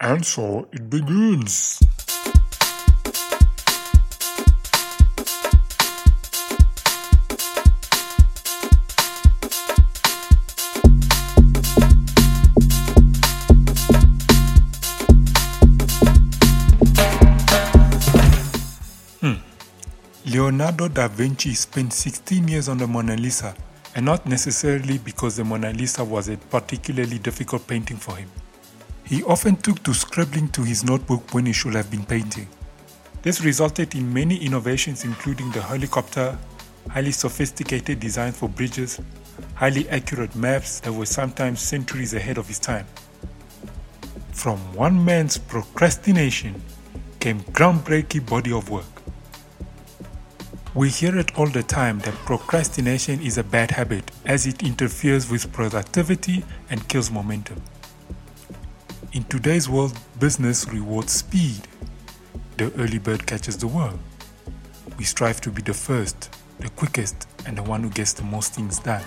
And so it begins. Hmm. Leonardo da Vinci spent 16 years on the Mona Lisa, and not necessarily because the Mona Lisa was a particularly difficult painting for him. He often took to scribbling to his notebook when he should have been painting. This resulted in many innovations, including the helicopter, highly sophisticated designs for bridges, highly accurate maps that were sometimes centuries ahead of his time. From one man's procrastination came groundbreaking body of work. We hear it all the time that procrastination is a bad habit as it interferes with productivity and kills momentum. In today's world, business rewards speed. The early bird catches the worm. We strive to be the first, the quickest, and the one who gets the most things done.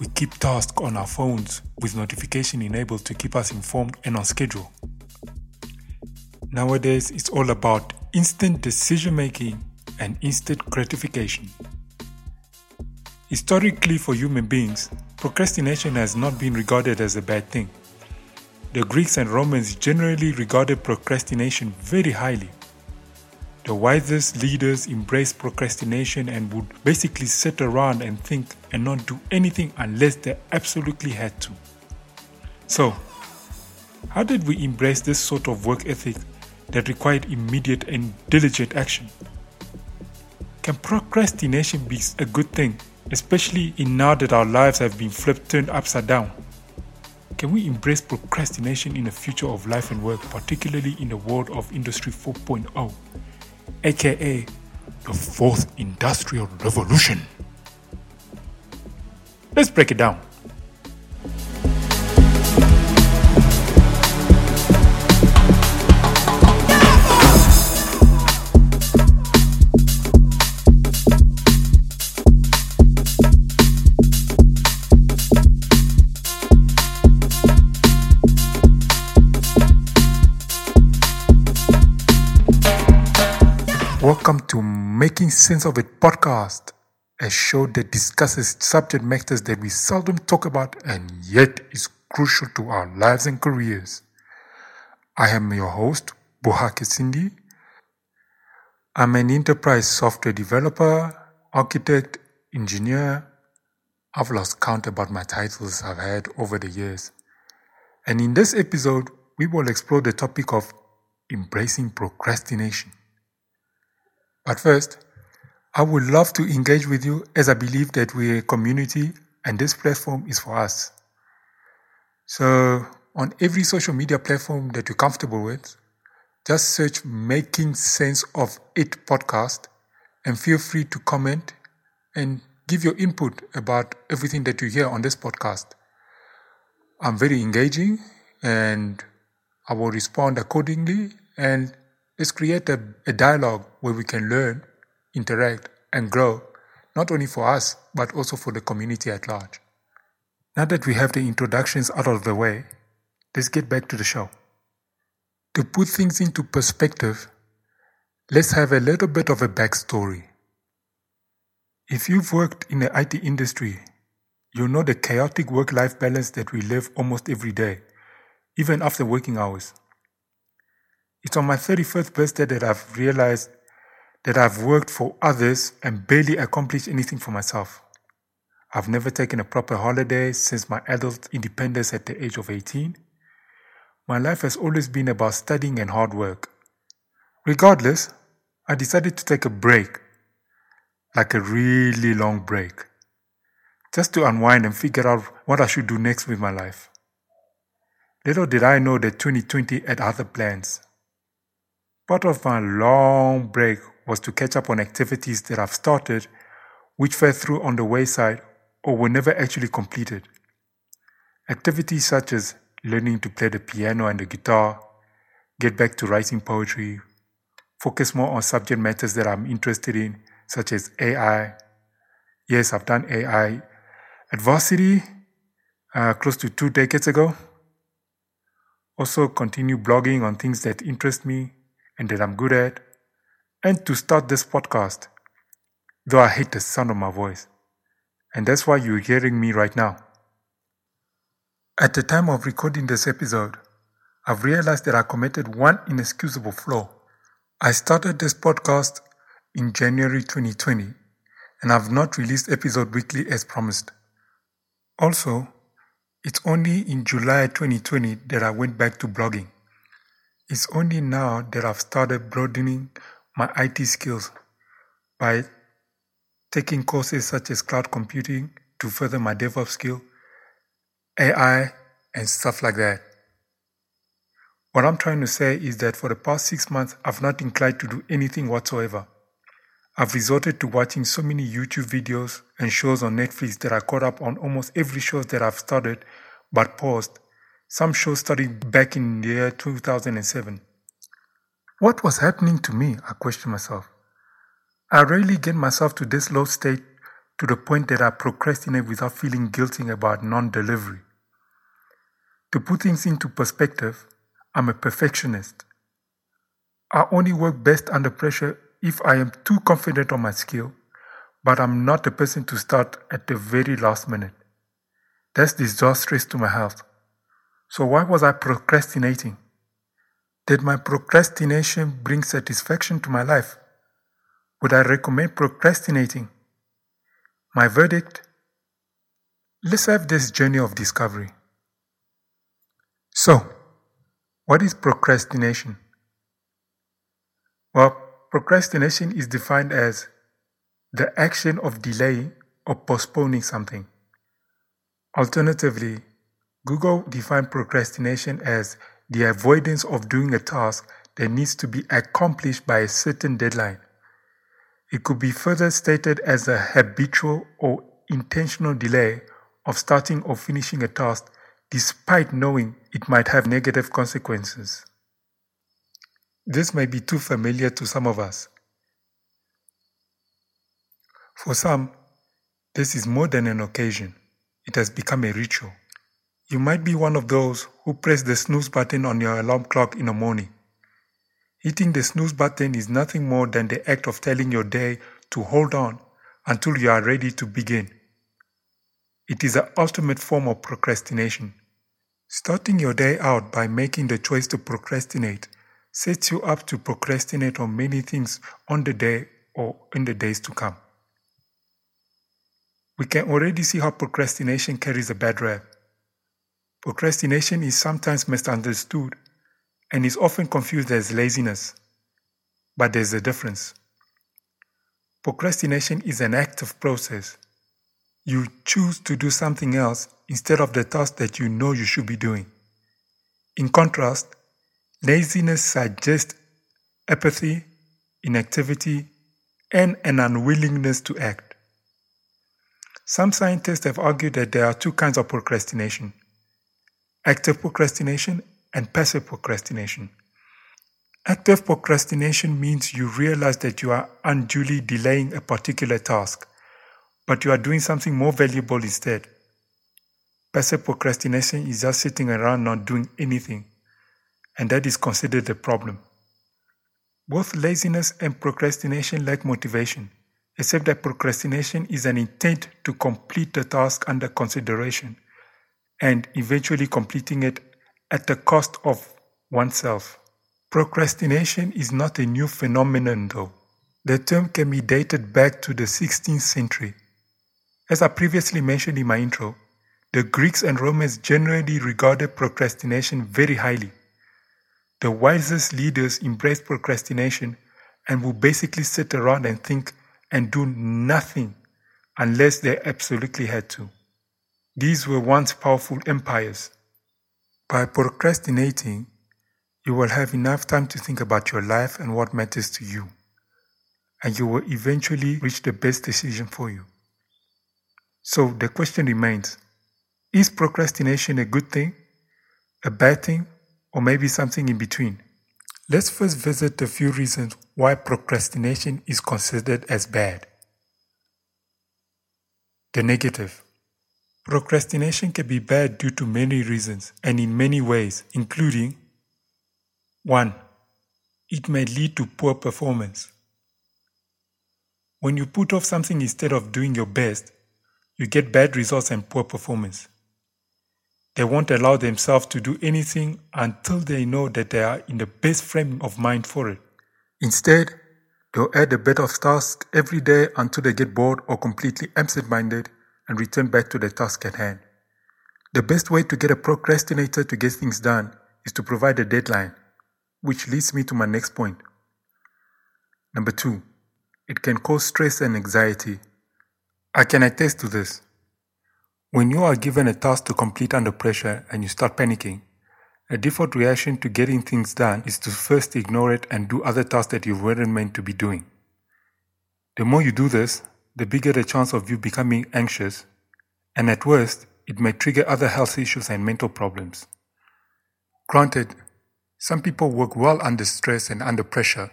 We keep tasks on our phones with notification enabled to keep us informed and on schedule. Nowadays, it's all about instant decision making and instant gratification. Historically, for human beings, procrastination has not been regarded as a bad thing. The Greeks and Romans generally regarded procrastination very highly. The wisest leaders embraced procrastination and would basically sit around and think and not do anything unless they absolutely had to. So, how did we embrace this sort of work ethic that required immediate and diligent action? Can procrastination be a good thing, especially in now that our lives have been flipped turned upside down? Can we embrace procrastination in the future of life and work, particularly in the world of Industry 4.0, aka the fourth industrial revolution? Let's break it down. Sense of It podcast, a show that discusses subject matters that we seldom talk about and yet is crucial to our lives and careers. I am your host, Buhake Sindi. I'm an enterprise software developer, architect, engineer. I've lost count about my titles I've had over the years. And in this episode, we will explore the topic of embracing procrastination. But first, I would love to engage with you as I believe that we're a community and this platform is for us. So, on every social media platform that you're comfortable with, just search Making Sense of It podcast and feel free to comment and give your input about everything that you hear on this podcast. I'm very engaging and I will respond accordingly and Let's create a, a dialogue where we can learn, interact, and grow, not only for us, but also for the community at large. Now that we have the introductions out of the way, let's get back to the show. To put things into perspective, let's have a little bit of a backstory. If you've worked in the IT industry, you'll know the chaotic work life balance that we live almost every day, even after working hours. It's on my 31st birthday that I've realized that I've worked for others and barely accomplished anything for myself. I've never taken a proper holiday since my adult independence at the age of 18. My life has always been about studying and hard work. Regardless, I decided to take a break, like a really long break, just to unwind and figure out what I should do next with my life. Little did I know that 2020 had other plans. Part of my long break was to catch up on activities that I've started which fell through on the wayside or were never actually completed. Activities such as learning to play the piano and the guitar, get back to writing poetry, focus more on subject matters that I'm interested in, such as AI. Yes, I've done AI at varsity uh, close to two decades ago. also continue blogging on things that interest me and that I'm good at, and to start this podcast, though I hate the sound of my voice. And that's why you're hearing me right now. At the time of recording this episode, I've realized that I committed one inexcusable flaw. I started this podcast in January 2020, and I've not released episode weekly as promised. Also, it's only in July 2020 that I went back to blogging. It's only now that I've started broadening my IT skills by taking courses such as cloud computing to further my DevOps skill, AI, and stuff like that. What I'm trying to say is that for the past six months, I've not inclined to do anything whatsoever. I've resorted to watching so many YouTube videos and shows on Netflix that I caught up on almost every show that I've started but paused. Some shows started back in the year 2007. What was happening to me? I questioned myself. I rarely get myself to this low state to the point that I procrastinate without feeling guilty about non delivery. To put things into perspective, I'm a perfectionist. I only work best under pressure if I am too confident on my skill, but I'm not the person to start at the very last minute. That's disastrous to my health. So why was I procrastinating? Did my procrastination bring satisfaction to my life? Would I recommend procrastinating? My verdict? Let's have this journey of discovery. So, what is procrastination? Well, procrastination is defined as the action of delaying or postponing something. Alternatively, Google defined procrastination as the avoidance of doing a task that needs to be accomplished by a certain deadline. It could be further stated as a habitual or intentional delay of starting or finishing a task despite knowing it might have negative consequences. This may be too familiar to some of us. For some, this is more than an occasion, it has become a ritual. You might be one of those who press the snooze button on your alarm clock in the morning. Hitting the snooze button is nothing more than the act of telling your day to hold on until you are ready to begin. It is the ultimate form of procrastination. Starting your day out by making the choice to procrastinate sets you up to procrastinate on many things on the day or in the days to come. We can already see how procrastination carries a bad rap. Procrastination is sometimes misunderstood and is often confused as laziness. But there's a difference. Procrastination is an active process. You choose to do something else instead of the task that you know you should be doing. In contrast, laziness suggests apathy, inactivity, and an unwillingness to act. Some scientists have argued that there are two kinds of procrastination active procrastination and passive procrastination. Active procrastination means you realize that you are unduly delaying a particular task, but you are doing something more valuable instead. Passive procrastination is just sitting around not doing anything, and that is considered a problem. Both laziness and procrastination lack motivation, except that procrastination is an intent to complete the task under consideration and eventually completing it at the cost of oneself. Procrastination is not a new phenomenon, though. The term can be dated back to the 16th century. As I previously mentioned in my intro, the Greeks and Romans generally regarded procrastination very highly. The wisest leaders embraced procrastination and would basically sit around and think and do nothing unless they absolutely had to. These were once powerful empires. By procrastinating, you will have enough time to think about your life and what matters to you, and you will eventually reach the best decision for you. So the question remains is procrastination a good thing, a bad thing, or maybe something in between? Let's first visit a few reasons why procrastination is considered as bad. The negative. Procrastination can be bad due to many reasons and in many ways, including 1. It may lead to poor performance. When you put off something instead of doing your best, you get bad results and poor performance. They won't allow themselves to do anything until they know that they are in the best frame of mind for it. Instead, they'll add a bit of task every day until they get bored or completely absent minded and return back to the task at hand. The best way to get a procrastinator to get things done is to provide a deadline, which leads me to my next point. Number two, it can cause stress and anxiety. I can attest to this. When you are given a task to complete under pressure and you start panicking, a default reaction to getting things done is to first ignore it and do other tasks that you weren't meant to be doing. The more you do this, the bigger the chance of you becoming anxious, and at worst, it may trigger other health issues and mental problems. Granted, some people work well under stress and under pressure,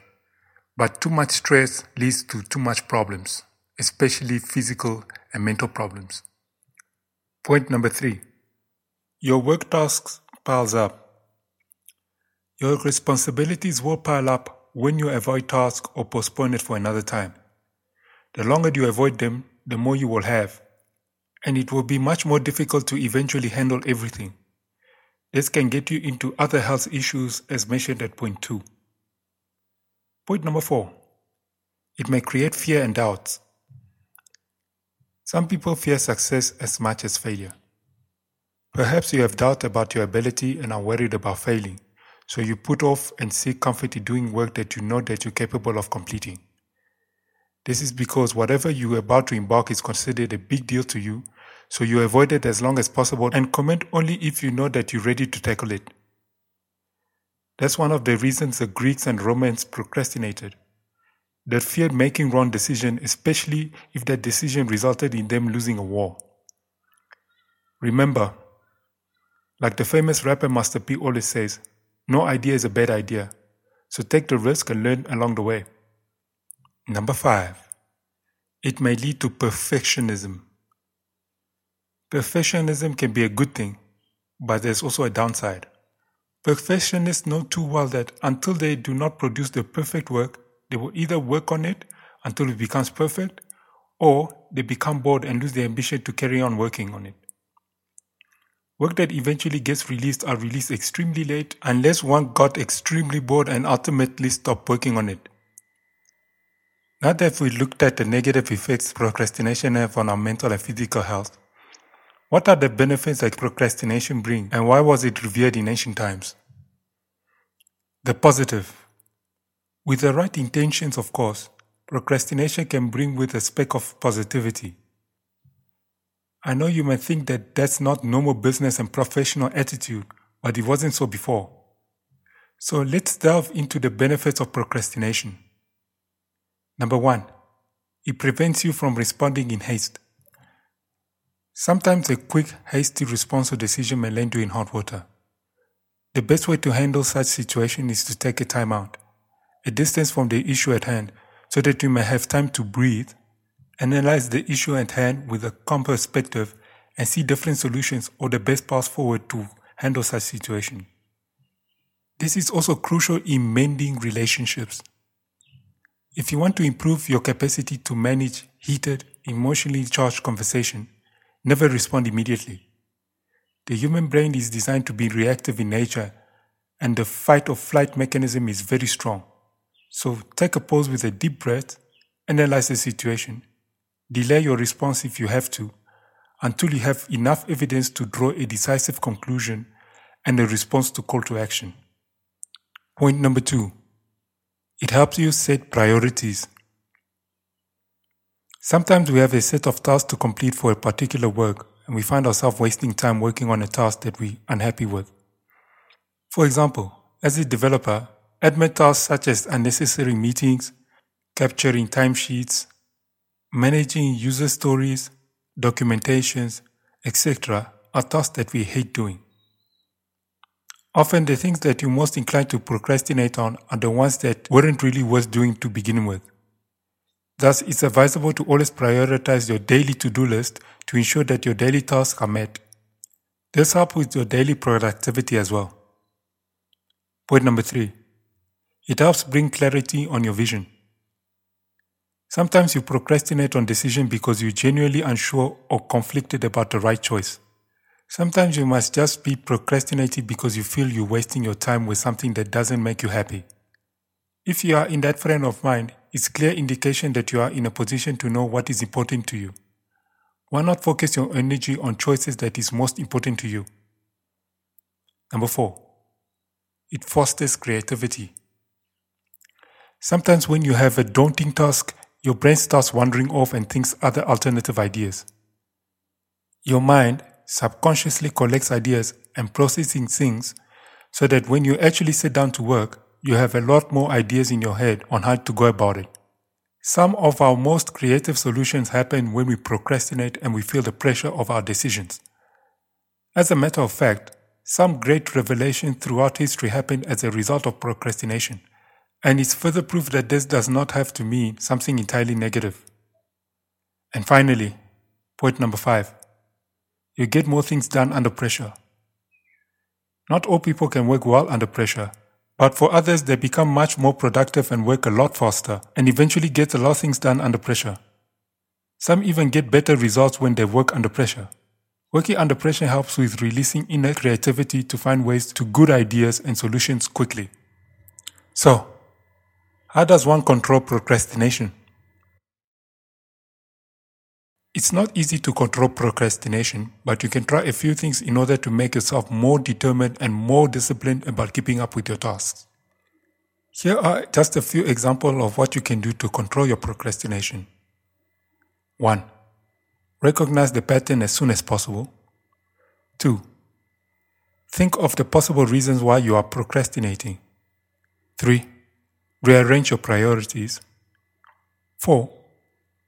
but too much stress leads to too much problems, especially physical and mental problems. Point number three your work tasks piles up. Your responsibilities will pile up when you avoid tasks or postpone it for another time. The longer you avoid them, the more you will have, and it will be much more difficult to eventually handle everything. This can get you into other health issues as mentioned at point 2. Point number 4. It may create fear and doubts. Some people fear success as much as failure. Perhaps you have doubt about your ability and are worried about failing, so you put off and seek comfort in doing work that you know that you're capable of completing. This is because whatever you are about to embark is considered a big deal to you, so you avoid it as long as possible and comment only if you know that you're ready to tackle it. That's one of the reasons the Greeks and Romans procrastinated. They feared making wrong decision, especially if that decision resulted in them losing a war. Remember, like the famous rapper Master P always says, no idea is a bad idea, so take the risk and learn along the way. Number five, it may lead to perfectionism. Perfectionism can be a good thing, but there's also a downside. Perfectionists know too well that until they do not produce the perfect work, they will either work on it until it becomes perfect, or they become bored and lose the ambition to carry on working on it. Work that eventually gets released are released extremely late unless one got extremely bored and ultimately stopped working on it. Now that we looked at the negative effects procrastination have on our mental and physical health, what are the benefits that procrastination brings and why was it revered in ancient times? The positive. With the right intentions, of course, procrastination can bring with a speck of positivity. I know you may think that that's not normal business and professional attitude, but it wasn't so before. So let's delve into the benefits of procrastination. Number one, it prevents you from responding in haste. Sometimes a quick, hasty response or decision may land you in hot water. The best way to handle such situation is to take a time out, a distance from the issue at hand, so that you may have time to breathe, analyze the issue at hand with a calm perspective, and see different solutions or the best path forward to handle such situation. This is also crucial in mending relationships. If you want to improve your capacity to manage heated, emotionally charged conversation, never respond immediately. The human brain is designed to be reactive in nature, and the fight or flight mechanism is very strong. So take a pause with a deep breath, analyze the situation, delay your response if you have to, until you have enough evidence to draw a decisive conclusion and a response to call to action. Point number two it helps you set priorities. Sometimes we have a set of tasks to complete for a particular work, and we find ourselves wasting time working on a task that we're unhappy with. For example, as a developer, admin tasks such as unnecessary meetings, capturing timesheets, managing user stories, documentations, etc., are tasks that we hate doing. Often the things that you're most inclined to procrastinate on are the ones that weren't really worth doing to begin with. Thus, it's advisable to always prioritize your daily to do list to ensure that your daily tasks are met. This helps with your daily productivity as well. Point number three it helps bring clarity on your vision. Sometimes you procrastinate on decision because you're genuinely unsure or conflicted about the right choice. Sometimes you must just be procrastinating because you feel you're wasting your time with something that doesn't make you happy. If you are in that frame of mind, it's clear indication that you are in a position to know what is important to you. Why not focus your energy on choices that is most important to you? Number four, it fosters creativity. Sometimes when you have a daunting task, your brain starts wandering off and thinks other alternative ideas. Your mind subconsciously collects ideas and processing things so that when you actually sit down to work, you have a lot more ideas in your head on how to go about it. Some of our most creative solutions happen when we procrastinate and we feel the pressure of our decisions. As a matter of fact, some great revelations throughout history happened as a result of procrastination, and it's further proof that this does not have to mean something entirely negative. And finally, point number five you get more things done under pressure. Not all people can work well under pressure, but for others, they become much more productive and work a lot faster and eventually get a lot of things done under pressure. Some even get better results when they work under pressure. Working under pressure helps with releasing inner creativity to find ways to good ideas and solutions quickly. So, how does one control procrastination? It's not easy to control procrastination, but you can try a few things in order to make yourself more determined and more disciplined about keeping up with your tasks. Here are just a few examples of what you can do to control your procrastination. 1. Recognize the pattern as soon as possible. 2. Think of the possible reasons why you are procrastinating. 3. Rearrange your priorities. 4.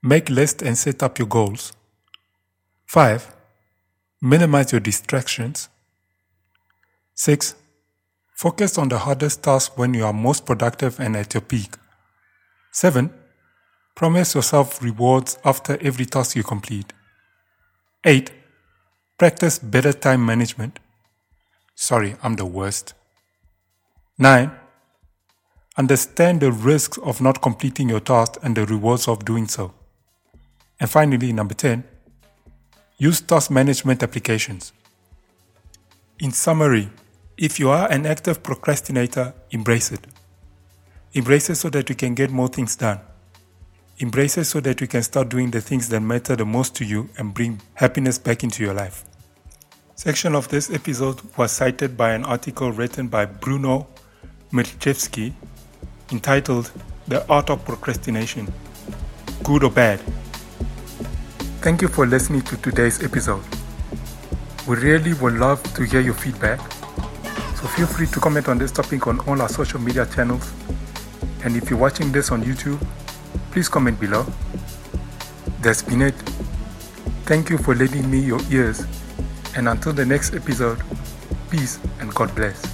Make lists and set up your goals. 5. Minimize your distractions. 6. Focus on the hardest task when you are most productive and at your peak. 7. Promise yourself rewards after every task you complete. 8. Practice better time management. Sorry, I'm the worst. 9. Understand the risks of not completing your task and the rewards of doing so. And finally, number 10, use task management applications. In summary, if you are an active procrastinator, embrace it. Embrace it so that you can get more things done. Embrace it so that you can start doing the things that matter the most to you and bring happiness back into your life. Section of this episode was cited by an article written by Bruno Mirchevsky entitled The Art of Procrastination Good or Bad? Thank you for listening to today's episode. We really would love to hear your feedback, so feel free to comment on this topic on all our social media channels. And if you're watching this on YouTube, please comment below. That's been it. Thank you for lending me your ears, and until the next episode, peace and God bless.